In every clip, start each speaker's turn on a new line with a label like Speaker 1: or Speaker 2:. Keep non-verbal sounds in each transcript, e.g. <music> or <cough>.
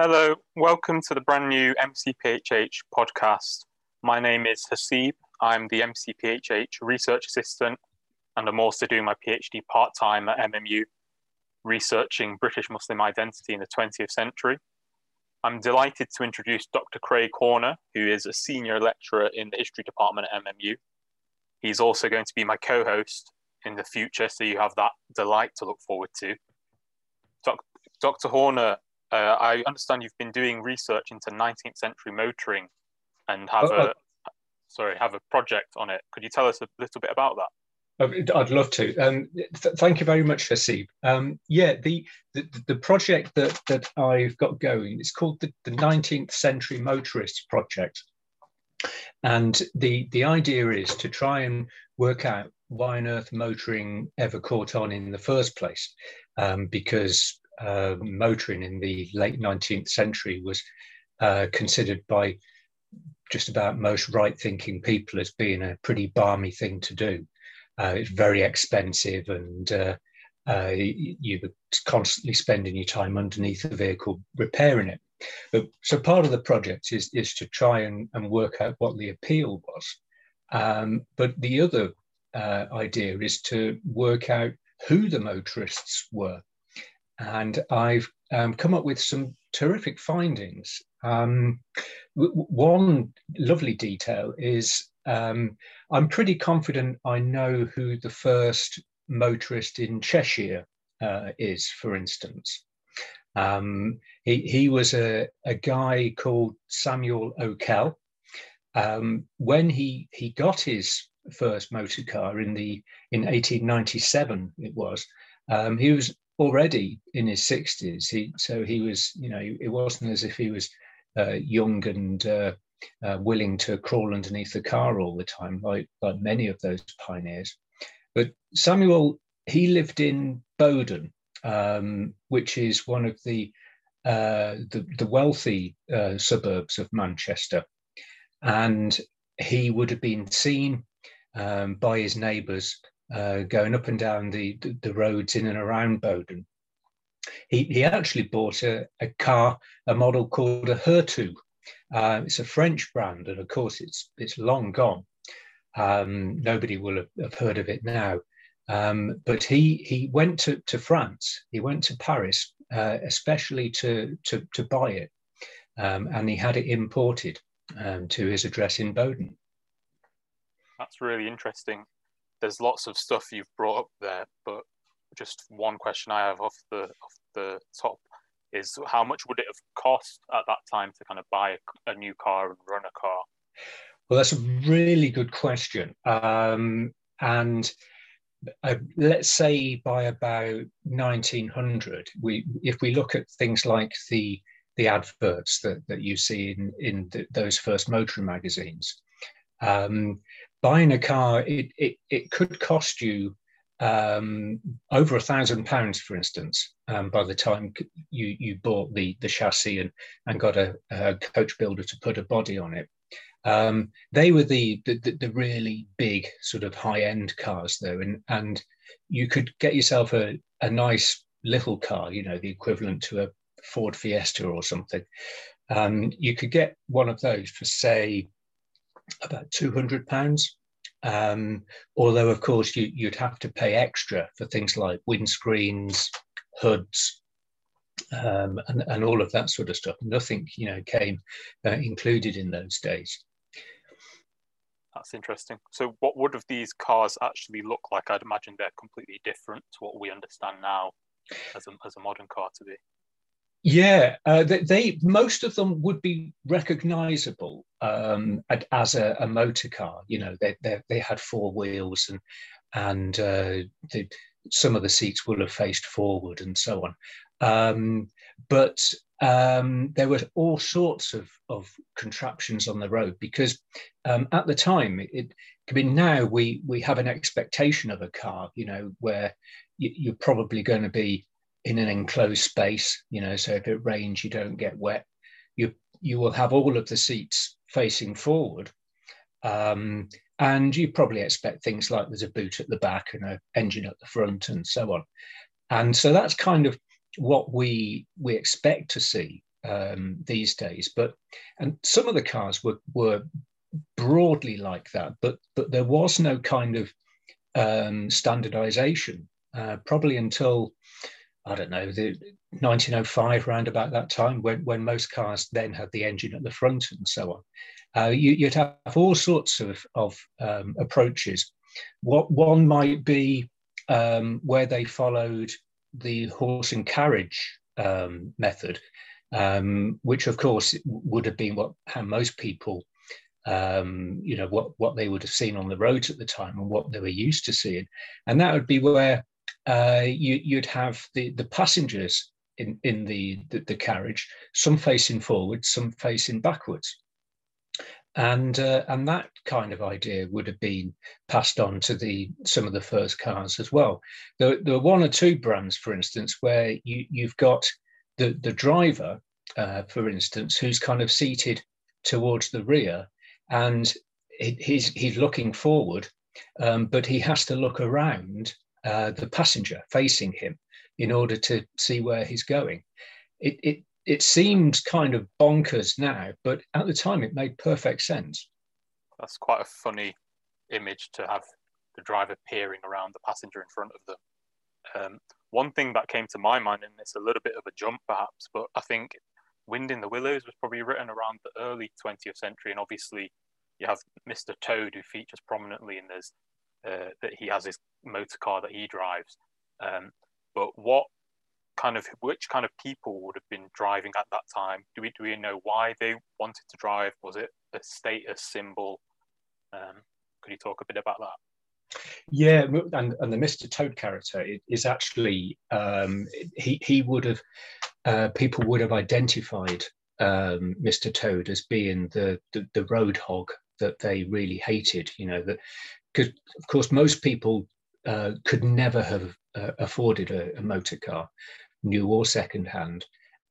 Speaker 1: Hello, welcome to the brand new MCPHH podcast. My name is Haseeb. I'm the MCPHH research assistant, and I'm also doing my PhD part time at MMU, researching British Muslim identity in the 20th century. I'm delighted to introduce Dr. Craig Horner, who is a senior lecturer in the history department at MMU. He's also going to be my co host in the future, so you have that delight to look forward to. Dr. Horner uh, I understand you've been doing research into 19th century motoring and have oh, a oh. sorry have a project on it. Could you tell us a little bit about that?
Speaker 2: Oh, I'd love to. Um, th- thank you very much, Haseeb. Um, yeah, the, the, the project that that I've got going is called the, the 19th Century Motorists Project, and the the idea is to try and work out why on earth motoring ever caught on in the first place, um, because uh, motoring in the late 19th century was uh, considered by just about most right thinking people as being a pretty balmy thing to do. Uh, it's very expensive and uh, uh, you were constantly spending your time underneath the vehicle repairing it. But, so part of the project is, is to try and, and work out what the appeal was. Um, but the other uh, idea is to work out who the motorists were and I've um, come up with some terrific findings. Um, w- one lovely detail is um, I'm pretty confident I know who the first motorist in Cheshire uh, is, for instance. Um, he, he was a, a guy called Samuel O'Kell. Um, when he, he got his first motor car in the in 1897, it was, um, he was already in his 60s. He, so he was, you know, it wasn't as if he was uh, young and uh, uh, willing to crawl underneath the car all the time, like, like many of those pioneers. But Samuel, he lived in Bowdon, um, which is one of the, uh, the, the, wealthy uh, suburbs of Manchester. And he would have been seen um, by his neighbours uh, going up and down the, the, roads in and around Bowdon. He, he actually bought a, a car, a model called a Hurtu. Uh, it's a French brand, and of course it's it's long gone. Um, nobody will have, have, heard of it now. Um, but he he went to, to France. He went to Paris, uh, especially to, to to buy it, um, and he had it imported um, to his address in Bowdon.
Speaker 1: That's really interesting there's lots of stuff you've brought up there, but just one question I have off the off the top is how much would it have cost at that time to kind of buy a, a new car and run a car?
Speaker 2: Well, that's a really good question. Um, and uh, let's say by about 1900, we if we look at things like the the adverts that, that you see in in the, those first motoring magazines, um, buying a car, it, it, it could cost you um, over a thousand pounds, for instance, um, by the time you, you bought the, the chassis and, and got a, a coach builder to put a body on it. Um, they were the, the, the really big sort of high end cars, though, and and you could get yourself a, a nice little car, you know, the equivalent to a Ford Fiesta or something. Um, you could get one of those for say about two hundred pounds. Um, although, of course, you, would have to pay extra for things like windscreens, hoods, um, and, and, all of that sort of stuff. Nothing, you know, came uh, included in those days.
Speaker 1: That's interesting. So, what would of these cars actually look like? I'd imagine they're completely different to what we understand now as a, as a modern car to be.
Speaker 2: Yeah, uh, they, they, most of them would be recognizable um, as a, a, motor car. You know, they, they, they had four wheels and and uh, some of the seats will have faced forward and so on. Um, but um, there were all sorts of, of contraptions on the road because um, at the time, it, I mean, now we we have an expectation of a car, you know, where you, you're probably going to be in an enclosed space, you know, so if it rains, you don't get wet. You you will have all of the seats facing forward. Um, and you probably expect things like there's a boot at the back and an engine at the front and so on. And so that's kind of what we we expect to see um, these days. But and some of the cars were were broadly like that, but but there was no kind of um, standardization uh, probably until I don't know the 1905 round about that time when when most cars then had the engine at the front and so on. Uh, you, would have all sorts of of um, approaches. What one might be um, where they followed the horse and carriage um, method, um, which of course would have been what how most people, um, you know, what what they would have seen on the roads at the time and what they were used to seeing, and that would be where uh, you, would have the the passengers in in the, the the carriage, some facing forward, some facing backwards and uh, and that kind of idea would have been passed on to the some of the first cars as well. There, there are one or two brands, for instance, where you you've got the the driver, uh, for instance, who's kind of seated towards the rear, and he's he's looking forward, um, but he has to look around uh, the passenger facing him in order to see where he's going. It, it it seems kind of bonkers now, but at the time it made perfect sense.
Speaker 1: That's quite a funny image to have the driver peering around the passenger in front of them. Um, one thing that came to my mind, and it's a little bit of a jump perhaps, but I think Wind in the Willows was probably written around the early 20th century, and obviously you have Mr. Toad who features prominently in this, uh, that he has his motor car that he drives. Um, but what kind of which kind of people would have been driving at that time? Do we do we know why they wanted to drive? Was it a status symbol? Um, could you talk a bit about that?
Speaker 2: Yeah, and, and the Mr. Toad character is actually um, he he would have uh, people would have identified um, Mr. Toad as being the, the, the road hog that they really hated. You know that because of course most people uh, could never have uh, afforded a, a, motor car new or secondhand.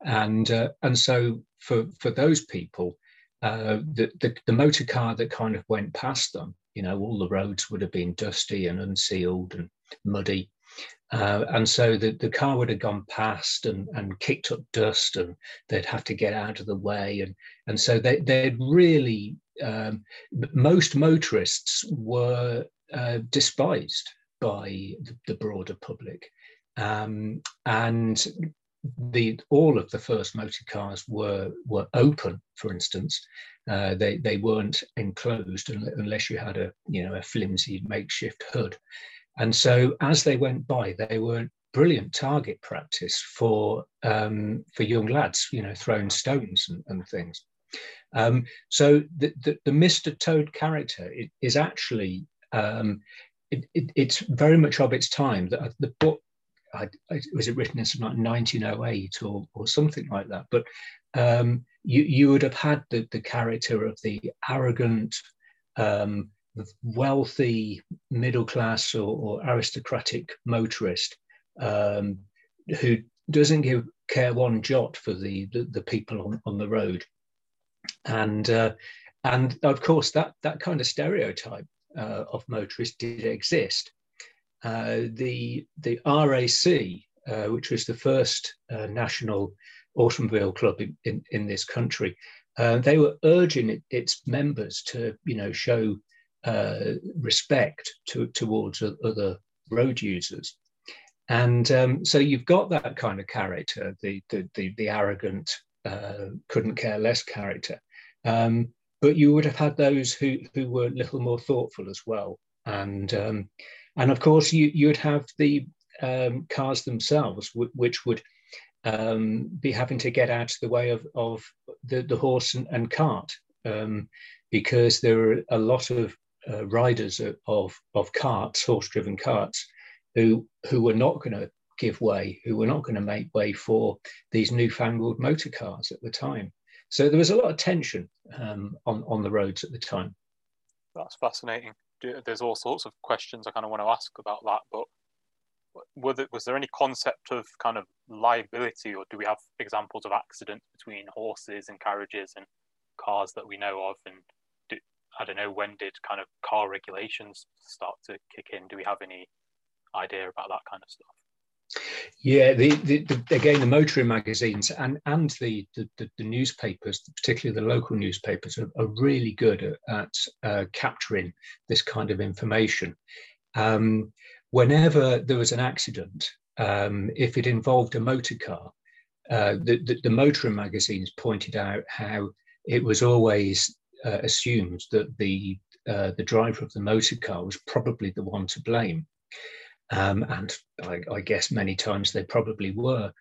Speaker 2: And uh, and so for for those people, uh, the, the, the motor car that kind of went past them, you know, all the roads would have been dusty and unsealed and muddy. Uh, and so the, the car would have gone past and, and kicked up dust and they'd have to get out of the way. And, and so they, they'd really, um, most motorists were uh, despised by the, the broader public. Um, and the all of the first motor cars were were open. For instance, uh, they they weren't enclosed unless you had a you know a flimsy makeshift hood. And so as they went by, they were brilliant target practice for um, for young lads, you know, throwing stones and, and things. Um, so the, the, the, Mr. Toad character is actually um, it, it, it's very much of its time. The, the book I, I, was it written in like 1908 or, or something like that. But um, you, you would have had the, the character of the arrogant, um, wealthy, middle class or, or aristocratic motorist um, who doesn't give care one jot for the, the, the people on, on the road. And, uh, and of course, that, that kind of stereotype uh, of motorists did exist. Uh, the the RAC, uh, which was the first uh, national automobile club in, in, in this country, uh, they were urging it, its members to you know show uh, respect to, towards other road users. And um, so you've got that kind of character, the the the, the arrogant, couldn't care less character. Um, but you would have had those who who were a little more thoughtful as well. And um, and of course, you, you'd have the um, cars themselves, which would um, be having to get out of the way of, of the, the horse and, and cart, um, because there are a lot of uh, riders of, of carts, horse-driven carts, who who were not going to give way, who were not going to make way for these newfangled motor cars at the time. So there was a lot of tension um, on on the roads at the time.
Speaker 1: That's fascinating there's all sorts of questions I kind of want to ask about that. But there, was there any concept of kind of liability, or do we have examples of accidents between horses and carriages and cars that we know of? And do, I don't know when did kind of car regulations start to kick in? Do we have any idea about that kind of stuff?
Speaker 2: Yeah, the, the, the, again, the motoring magazines and and the, the, newspapers, particularly the local newspapers, are, are really good at, at uh, capturing this kind of information. Um, whenever there was an accident, um, if it involved a motor car, uh, the, the, the, motoring magazines pointed out how it was always uh, assumed that the uh, the driver of the motor car was probably the one to blame. Um, and I, I, guess many times they probably were.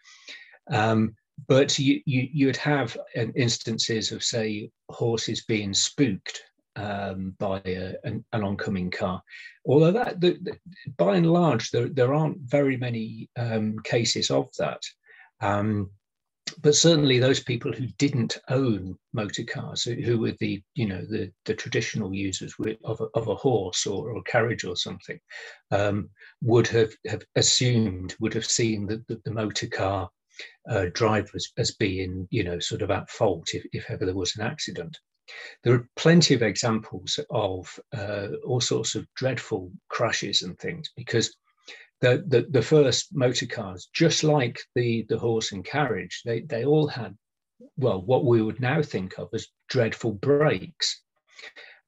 Speaker 2: Um, but you, you, would have instances of, say, horses being spooked um, by a, an, an, oncoming car. Although that, the, the, by and large, there, there aren't very many um, cases of that. Um, but certainly those people who didn't own motor cars, who were the you know the, the traditional users of a, of a horse or, or a carriage or something, um, would have, have assumed would have seen the, the, the motor car uh, drivers as being you know sort of at fault if, if ever there was an accident. There are plenty of examples of uh, all sorts of dreadful crashes and things because the, the, the first motor cars, just like the, the horse and carriage, they, they all had, well, what we would now think of as dreadful brakes.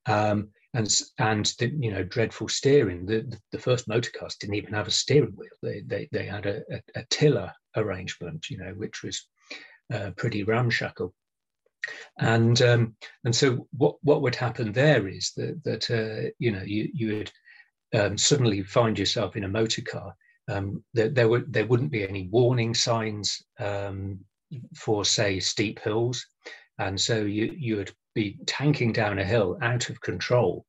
Speaker 2: Um, and and the, you know dreadful steering. The, the first motor cars didn't even have a steering wheel. They they, they had a, a, a tiller arrangement, you know, which was uh, pretty ramshackle. And um, and so what what would happen there is that that uh, you know you you would um, suddenly find yourself in a motor car, um, there, there, would, there wouldn't be any warning signs um, for, say, steep hills. And so you, you would be tanking down a hill out of control.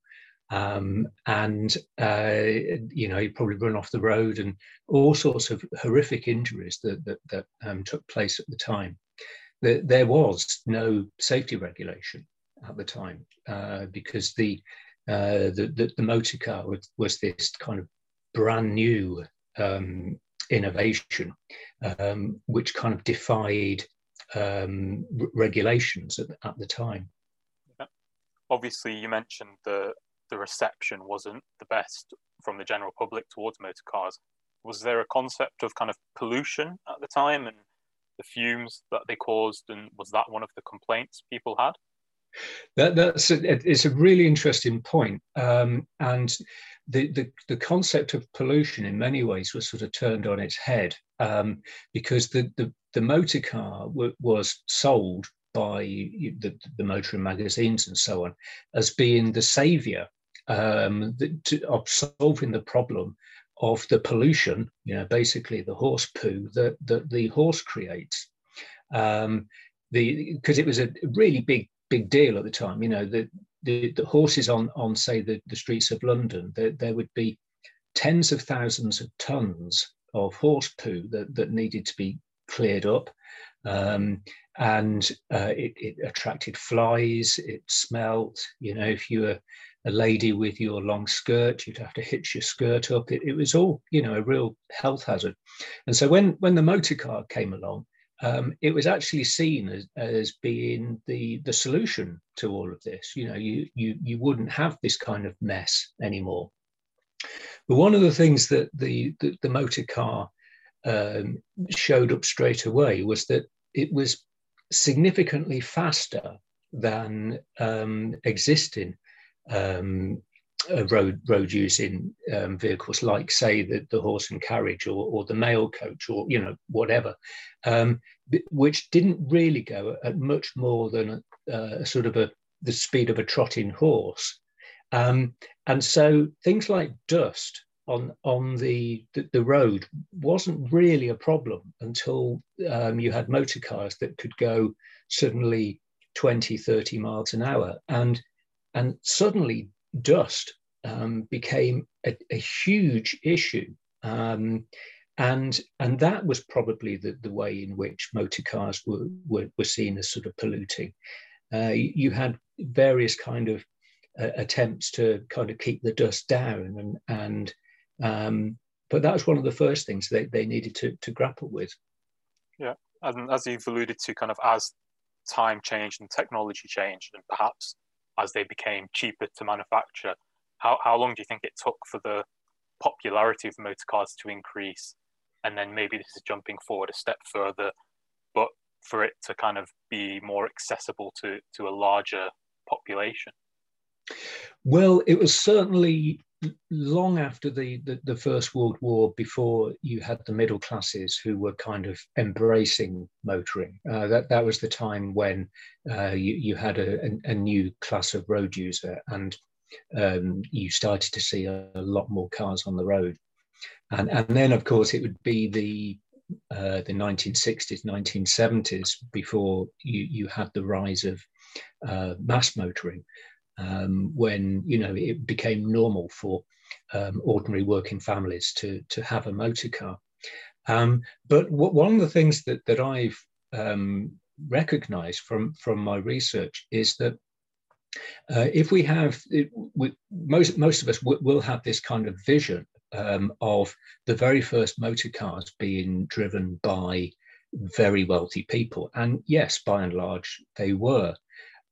Speaker 2: Um, and uh, you know probably run off the road and all sorts of horrific injuries that that, that um, took place at the time. There, there, was no safety regulation at the time uh, because the uh, the, the, the, motor car was, was, this kind of brand new um, innovation, um, which kind of defied um, regulations at, at, the time.
Speaker 1: Yeah. Obviously, you mentioned the the reception wasn't the best from the general public towards motor cars. Was there a concept of kind of pollution at the time and the fumes that they caused, and was that one of the complaints people had?
Speaker 2: That, that's a, it's a really interesting point. Um, and the, the, the, concept of pollution in many ways was sort of turned on its head um, because the, the, the motor car w- was sold by the, the motoring magazines and so on as being the savior um, to, of solving the problem of the pollution, you know, basically the horse poo that, that the horse creates. Um, the because it was a really big big deal at the time. You know, the the, the horses on on say the, the streets of London, there, there would be tens of thousands of tons of horse poo that, that needed to be cleared up. Um, and uh, it, it, attracted flies, it smelt. You know, if you were a lady with your long skirt, you'd have to hitch your skirt up. It, it was all, you know, a real health hazard. And so when when the motor car came along, um, it was actually seen as, as being the the solution to all of this. You know, you you you wouldn't have this kind of mess anymore. But one of the things that the the, the motor car um, showed up straight away was that it was significantly faster than um, existing um, uh, road road using um, vehicles like say the, the horse and carriage or, or the mail coach or you know whatever um, which didn't really go at much more than a, a sort of a the speed of a trotting horse. Um, and so things like dust on on the, the, the road wasn't really a problem until um, you had motor cars that could go suddenly 20 30 miles an hour. And and suddenly dust um, became a, a, huge issue. Um, and, and that was probably the, the way in which motor cars were, were, were seen as sort of polluting. Uh, you had various kind of uh, attempts to kind of keep the dust down and, and um, but that was one of the first things they, they needed to, to grapple with.
Speaker 1: Yeah, and as you've alluded to, kind of as time changed and technology changed, and perhaps as they became cheaper to manufacture, how, how long do you think it took for the popularity of motor cars to increase and then maybe this is jumping forward a step further, but for it to kind of be more accessible to to a larger population?
Speaker 2: Well, it was certainly long after the, the, the, First World War, before you had the middle classes who were kind of embracing motoring. Uh, that, that was the time when uh, you, you had a, a, a, new class of road user and um, you started to see a, a, lot more cars on the road. And, and then, of course, it would be the uh, the 1960s, 1970s before you, you had the rise of uh, mass motoring um, when you know it became normal for um, ordinary working families to to have a motor car. Um, but one of the things that that I've um, recognized from from my research is that uh, if we have it, we, most most of us will have this kind of vision um, of the very first motor cars being driven by very wealthy people, and yes, by and large they were.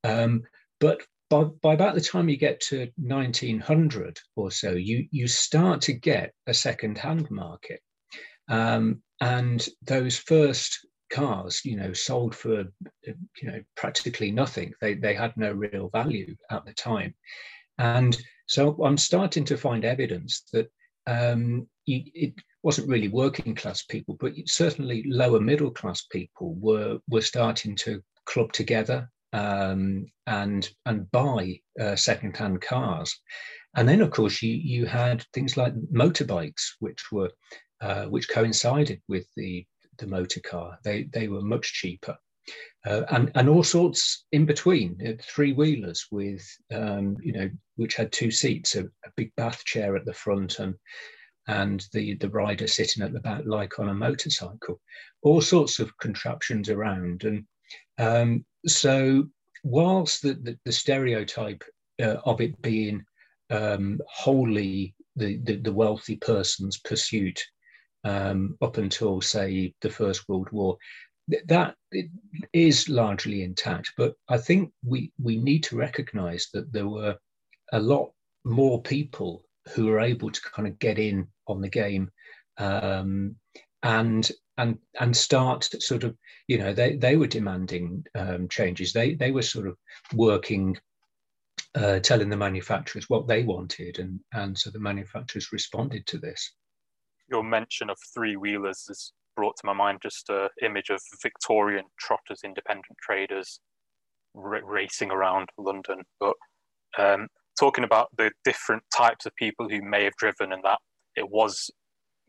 Speaker 2: Um, but by, by about the time you get to 1900 or so, you, you start to get a second-hand market. Um, and those first cars, you know, sold for, you know, practically nothing. They, they had no real value at the time. And so I'm starting to find evidence that um, it wasn't really working class people, but certainly lower middle class people were, were starting to club together um, and and buy uh, second-hand cars. And then, of course, you you had things like motorbikes, which were uh, which coincided with the the motor car. They they were much cheaper, uh, and and all sorts in between. Uh, Three wheelers with um, you know which had two seats, a, a, big bath chair at the front, and and the the rider sitting at the back like on a motorcycle. All sorts of contraptions around, and um, so whilst the, the, the stereotype uh, of it being um, wholly the, the, the, wealthy person's pursuit um, up until, say, the First World War, that is largely intact. But I think we, we need to recognize that there were a lot more people who were able to kind of get in on the game um, and and and start sort of you know they they were demanding um, changes. They they were sort of working uh, telling the manufacturers what they wanted and and so the manufacturers responded to this.
Speaker 1: Your mention of three wheelers has brought to my mind just a image of victorian trotters independent traders r- racing around london. But um, talking about the different types of people who may have driven and that it was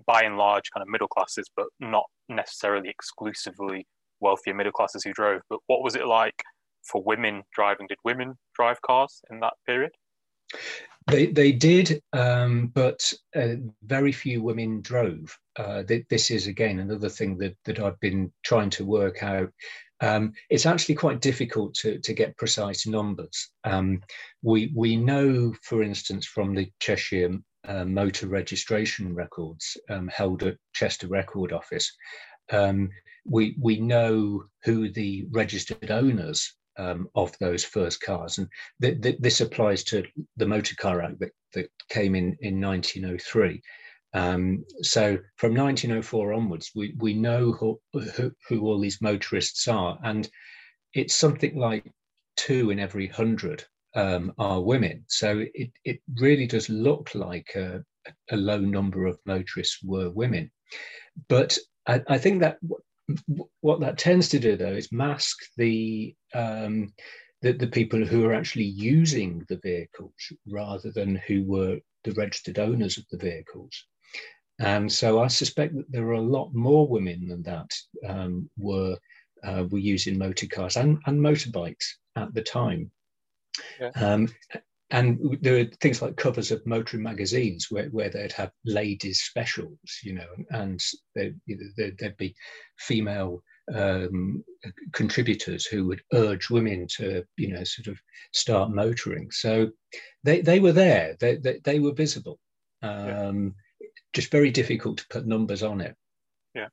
Speaker 1: by and large kind of middle classes, but not necessarily exclusively wealthier middle classes who drove. But what was it like for women driving? Did women drive cars in that period?
Speaker 2: They, they did, um, but uh, very few women drove. Uh, th- this is again another thing that, that I've been trying to work out. Um, it's actually quite difficult to, to get precise numbers. Um, we, we know, for instance, from the Cheshire uh, motor registration records um, held at Chester Record Office. Um, we, we know who the registered owners um, of those first cars. And th- th- this applies to the Motor Car Act that, that came in in 1903. Um, so from 1904 onwards, we, we know who, who, who, all these motorists are. And it's something like two in every hundred um, are women. So it, it really does look like a, a low number of motorists were women. But I, I think that what that tends to do, though, is mask the, um, the, the people who are actually using the vehicles rather than who were the registered owners of the vehicles. And so I suspect that there are a lot more women than that um, were uh, were using motor cars and, and motorbikes at the time. Yeah. Um, and there were things like covers of motoring magazines where, where they'd have ladies specials, you know, and there, would be female um, contributors who would urge women to, you know, sort of start motoring. So they, they were there, they, they, they were visible. Um, yeah. Just very difficult to put numbers on it.
Speaker 1: Yeah.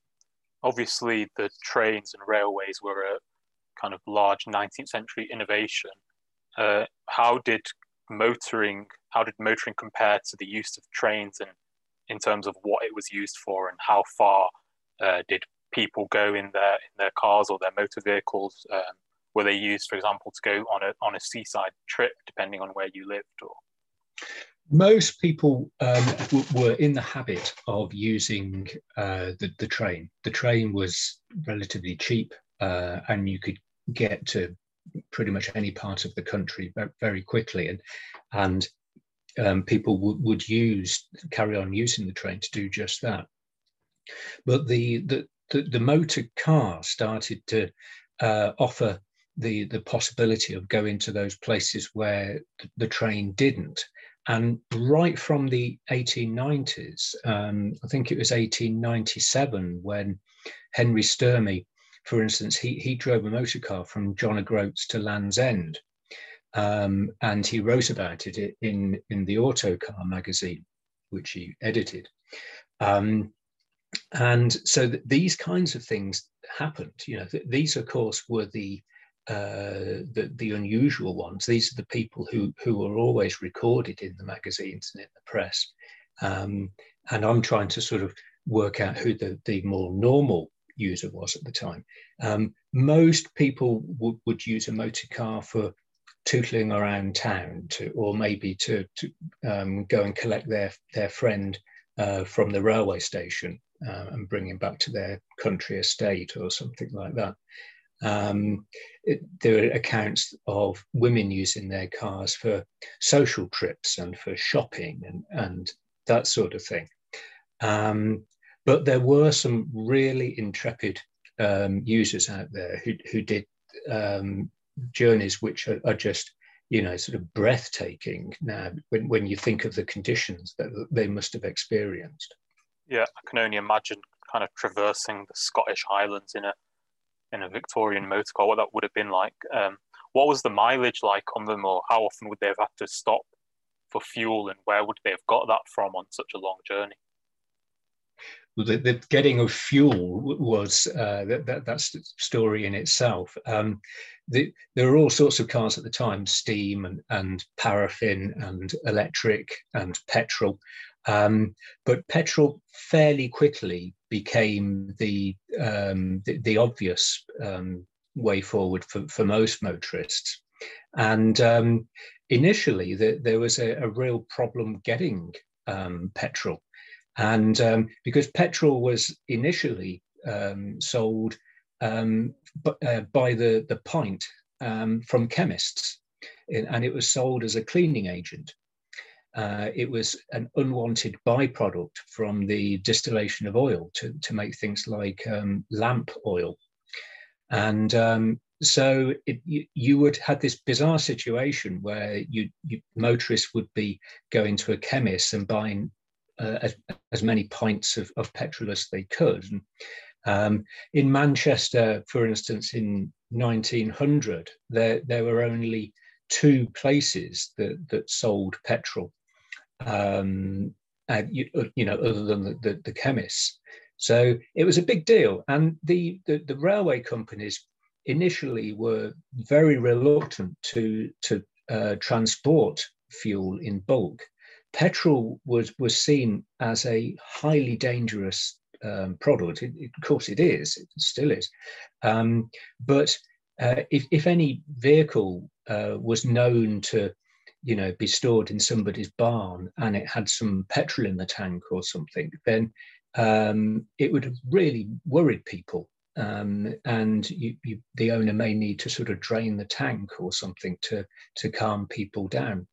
Speaker 1: Obviously, the trains and railways were a kind of large 19th century innovation uh, how did motoring how did motoring compare to the use of trains and in terms of what it was used for and how far uh, did people go in their in their cars or their motor vehicles? Um, were they used, for example, to go on a on a seaside trip, depending on where you lived? Or
Speaker 2: most people um, were in the habit of using uh, the, the train. The train was relatively cheap, uh, and you could get to pretty much any part of the country very quickly, and and um, people would use carry on using the train to do just that. But the the the, the motor car started to uh, offer the the possibility of going to those places where the train didn't. And right from the 1890s, um, I think it was 1897 when Henry Sturmey, for instance, he, he drove a motor car from John O'Groats to Land's End. Um, and he wrote about it in, in the Autocar magazine, which he edited. Um, and so th- these kinds of things happened. You know, th- these, of course, were the uh, the, the unusual ones. These are the people who, who are always recorded in the magazines and in the press. Um, and I'm trying to sort of work out who the, the more normal user was at the time. Um, most people would, would use a motor car for tootling around town to, or maybe to, to um, go and collect their, their friend uh, from the railway station uh, and bring him back to their country estate or something like that. Um, it, there are accounts of women using their cars for social trips and for shopping and, and that sort of thing. Um, but there were some really intrepid um, users out there who, who did um, journeys which are, are, just, you know, sort of breathtaking now when, when you think of the conditions that they must have experienced.
Speaker 1: Yeah, I can only imagine kind of traversing the Scottish Highlands in a in a Victorian motor car, what that would have been like. Um, what was the mileage like on them, or how often would they have had to stop for fuel, and where would they have got that from on such a long journey?
Speaker 2: The, the getting of fuel was uh, that, that, that's story in itself. Um, the, there were all sorts of cars at the time: steam and, and paraffin and electric and petrol. Um, but petrol fairly quickly became the um, the, the, obvious um, way forward for, for most motorists. And um, initially, the, there was a, a, real problem getting um, petrol, and um, because petrol was initially um, sold but, uh, by the the pint from chemists, and it was sold as a cleaning agent. Uh, it was an unwanted byproduct from the distillation of oil to, to make things like um, lamp oil. And um, so it, you, you, would have this bizarre situation where you, you, motorists would be going to a chemist and buying uh, as, as, many pints of, of, petrol as they could. Um, in Manchester, for instance, in 1900, there, there were only two places that, that sold petrol um, you, uh, you, know, other than the, the, the, chemists. So it was a big deal. And the, the, the railway companies initially were very reluctant to, to uh, transport fuel in bulk. Petrol was, was seen as a highly dangerous um, product. It, it, of course, it is, it still is. Um, but uh, if, if any vehicle uh, was known to you know, be stored in somebody's barn and it had some petrol in the tank or something, then um, it would have really worried people. Um, and you, you, the owner may need to sort of drain the tank or something to, to calm people down.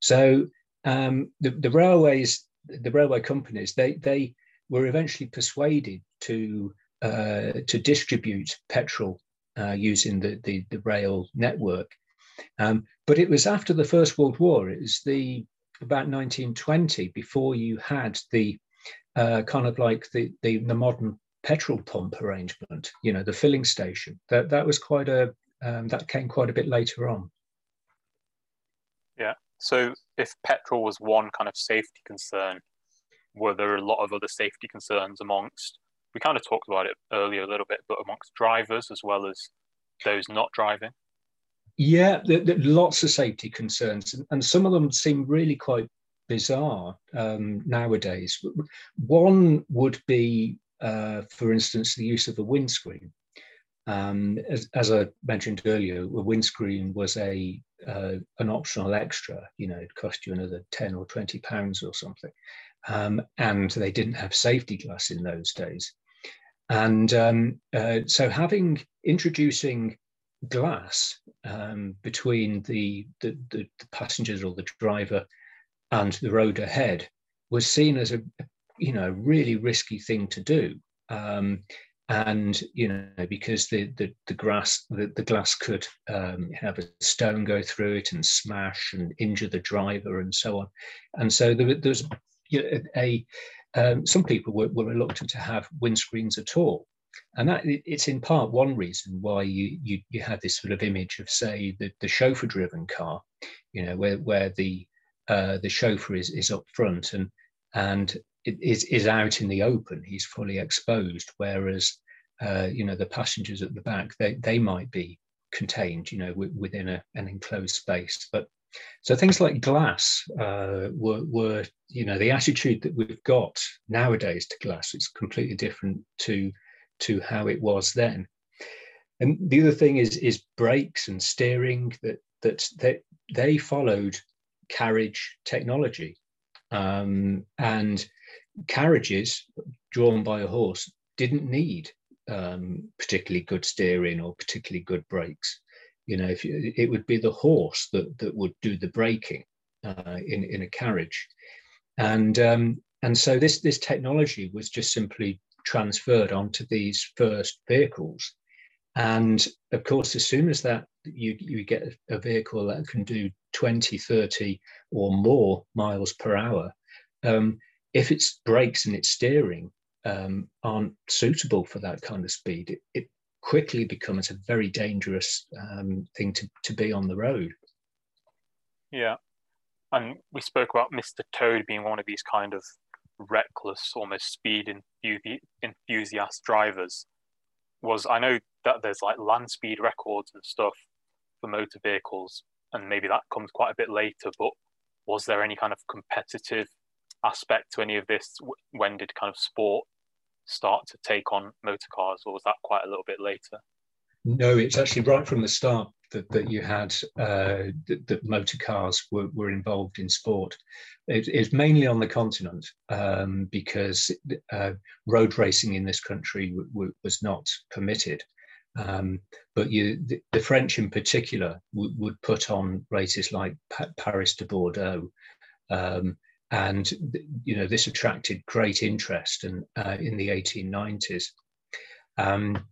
Speaker 2: So um, the, the railways, the railway companies, they, they were eventually persuaded to, uh, to distribute petrol uh, using the, the, the rail network. Um, but it was after the First World War, it was the about 1920 before you had the uh, kind of like the, the, the modern petrol pump arrangement, you know, the filling station. That that was quite a um, that came quite a bit later on.
Speaker 1: So if petrol was one kind of safety concern, were there a lot of other safety concerns amongst? We kind of talked about it earlier a little bit, but amongst drivers as well as those not driving.
Speaker 2: Yeah, there, there lots of safety concerns, and some of them seem really quite bizarre um, nowadays. One would be uh, for instance, the use of a windscreen. Um, as, as, I mentioned earlier, a windscreen was a uh, an optional extra. You know, it cost you another ten or twenty pounds or something, um, and they didn't have safety glass in those days. And um, uh, so, having introducing glass um, between the, the, the passengers or the driver and the road ahead was seen as a you know really risky thing to do um, and you know because the the, the grass the, the glass could um, have a stone go through it and smash and injure the driver and so on. And so there, was you know, a um, some people were, were reluctant to have windscreens at all. And that it's in part one reason why you you, you have this sort of image of say the, the chauffeur driven car you know where where the uh, the chauffeur is is up front. And and is is out in the open. He's fully exposed. Whereas, uh, you know, the passengers at the back, they they might be contained, you know, w- within a, an enclosed space. But so things like glass uh, were were you know the attitude that we've got nowadays to glass. is completely different to to how it was then. And the other thing is is brakes and steering that that they, they followed carriage technology. Um, and carriages drawn by a horse didn't need um, particularly good steering or particularly good brakes. You know, if you, it would be the horse that, that would do the braking uh, in, in a carriage. And, um, and so this, this technology was just simply transferred onto these first vehicles. And of course, as soon as that you, you get a vehicle that can do 20, 30 or more miles per hour, um, if its brakes and its steering um, aren't suitable for that kind of speed, it, it quickly becomes a very dangerous um, thing to, to be on the road.
Speaker 1: Yeah. And we spoke about Mr. Toad being one of these kind of reckless, almost speed enthusiast drivers. Was I know that there's like land speed records and stuff for motor vehicles, and maybe that comes quite a bit later, but was there any kind of competitive aspect to any of this? When did kind of sport start to take on motor cars, or was that quite a little bit later?
Speaker 2: No, it's actually right from the start that, that you had uh, that, that motor cars were, were involved in sport. It is mainly on the continent um, because uh, road racing in this country w- w- was not permitted. Um, but you, the, the, French in particular w- would put on races like pa- Paris to Bordeaux, um, and you know this attracted great interest and uh, in the 1890s. Um,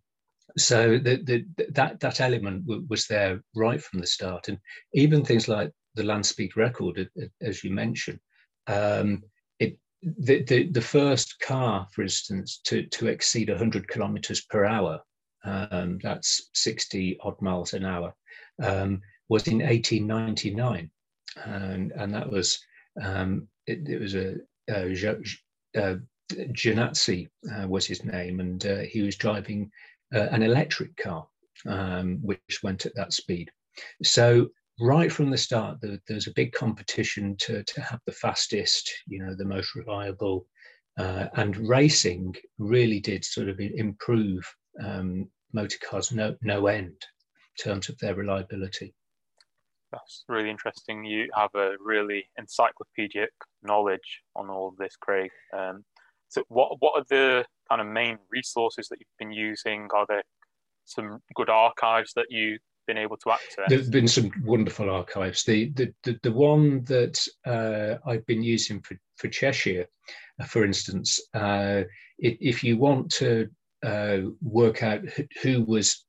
Speaker 2: so the, the, that that element w- was there right from the start, and even things like the land speed record, as you mentioned, um, it the, the, the first car, for instance, to to exceed 100 kilometers per hour, um, that's 60 odd miles an hour, um, was in 1899, and and that was um, it, it was a, a, a Jenatzy uh, was his name, and uh, he was driving uh, an electric car, um, which went at that speed. So right from the start, the, there's a big competition to, to have the fastest, you know, the most reliable, uh, and racing really did sort of improve um, motor cars no, no end in terms of their reliability.
Speaker 1: That's really interesting. You have a really encyclopedic knowledge on all of this, Craig. Um, so, what what are the kind of main resources that you've been using? Are there some good archives that you've been able to access?
Speaker 2: There've been some wonderful archives. The the the, the one that uh, I've been using for for Cheshire, uh, for instance, uh, if you want to uh, work out who was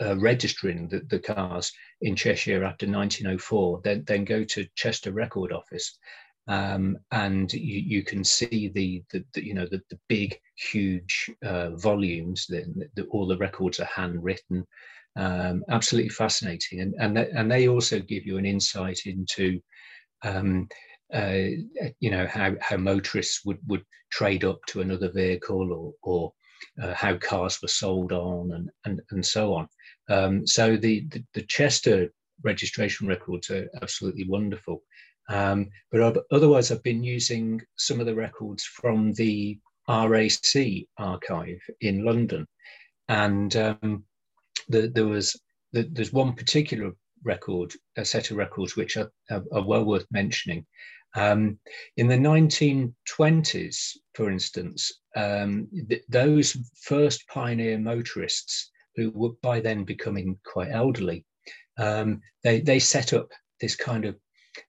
Speaker 2: uh, registering the, the, cars in Cheshire after 1904, then, then go to Chester Record Office. Um, and you, you can see the, the, the you know the, the big huge uh, volumes that, all the records are handwritten um, absolutely fascinating and and, th- and they also give you an insight into um, uh, you know how, how motorists would, would trade up to another vehicle or, or uh, how cars were sold on, and and, and so on. Um, so the, the, the Chester registration records are absolutely wonderful. Um, but I've, otherwise, I've been using some of the records from the RAC archive in London, and um, the, there was the, there's one particular record, a set of records which are, are, are well worth mentioning. Um, in the 1920s, for instance, um, th- those first pioneer motorists who were by then becoming quite elderly, um, they, they set up this kind of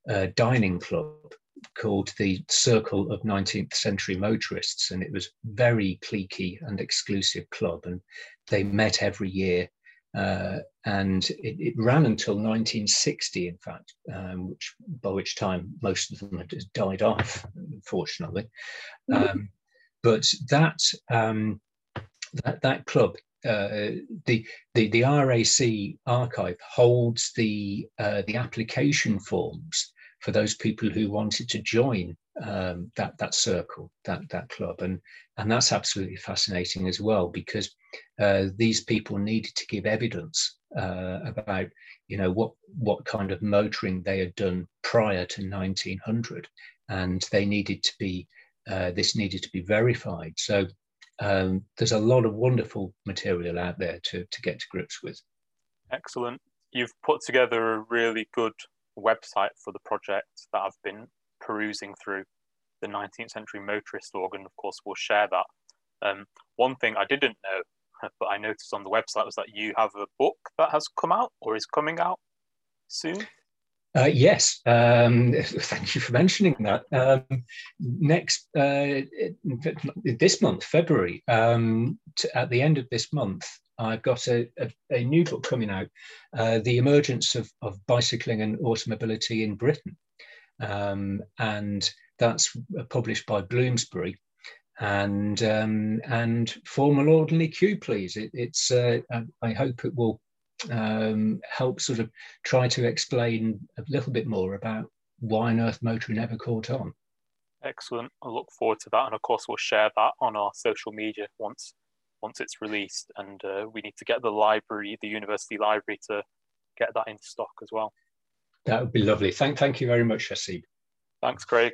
Speaker 2: uh, dining club called the Circle of 19th Century Motorists, and it was very cliquey and exclusive club, and they met every year. Uh, and it, it, ran until 1960, in fact, um, which by which time most of them had died off, unfortunately. Mm-hmm. Um, but that um, that that club uh, the, the the RAC archive holds the uh, the application forms for those people who wanted to join um, that that circle, that that club, and and that's absolutely fascinating as well because uh, these people needed to give evidence uh, about you know what what kind of motoring they had done prior to 1900, and they needed to be uh, this needed to be verified. So um, there's a lot of wonderful material out there to to get to grips with.
Speaker 1: Excellent. You've put together a really good website for the project that I've been perusing through the 19th century motorist organ. Of course, we'll share that. Um, one thing I didn't know, <laughs> but I noticed on the website was that you have a book that has come out or is coming out soon.
Speaker 2: Uh, yes, um, <laughs> thank you for mentioning that. Um, next, uh, this month, February, um, to, at the end of this month, I've got a, a, a new book coming out, uh, The Emergence of, of Bicycling and Automobility in Britain. Um, and that's published by Bloomsbury. And um, and orderly queue, please. It, it's uh, I hope it will um, help sort of try to explain a little bit more about why on earth motoring never caught on.
Speaker 1: Excellent. I look forward to that, and of course we'll share that on our social media once once it's released, and uh, we need to get the library, the university library, to get that in stock as well.
Speaker 2: That would be lovely. Thank, thank you very much, Haseeb.
Speaker 1: Thanks, Craig.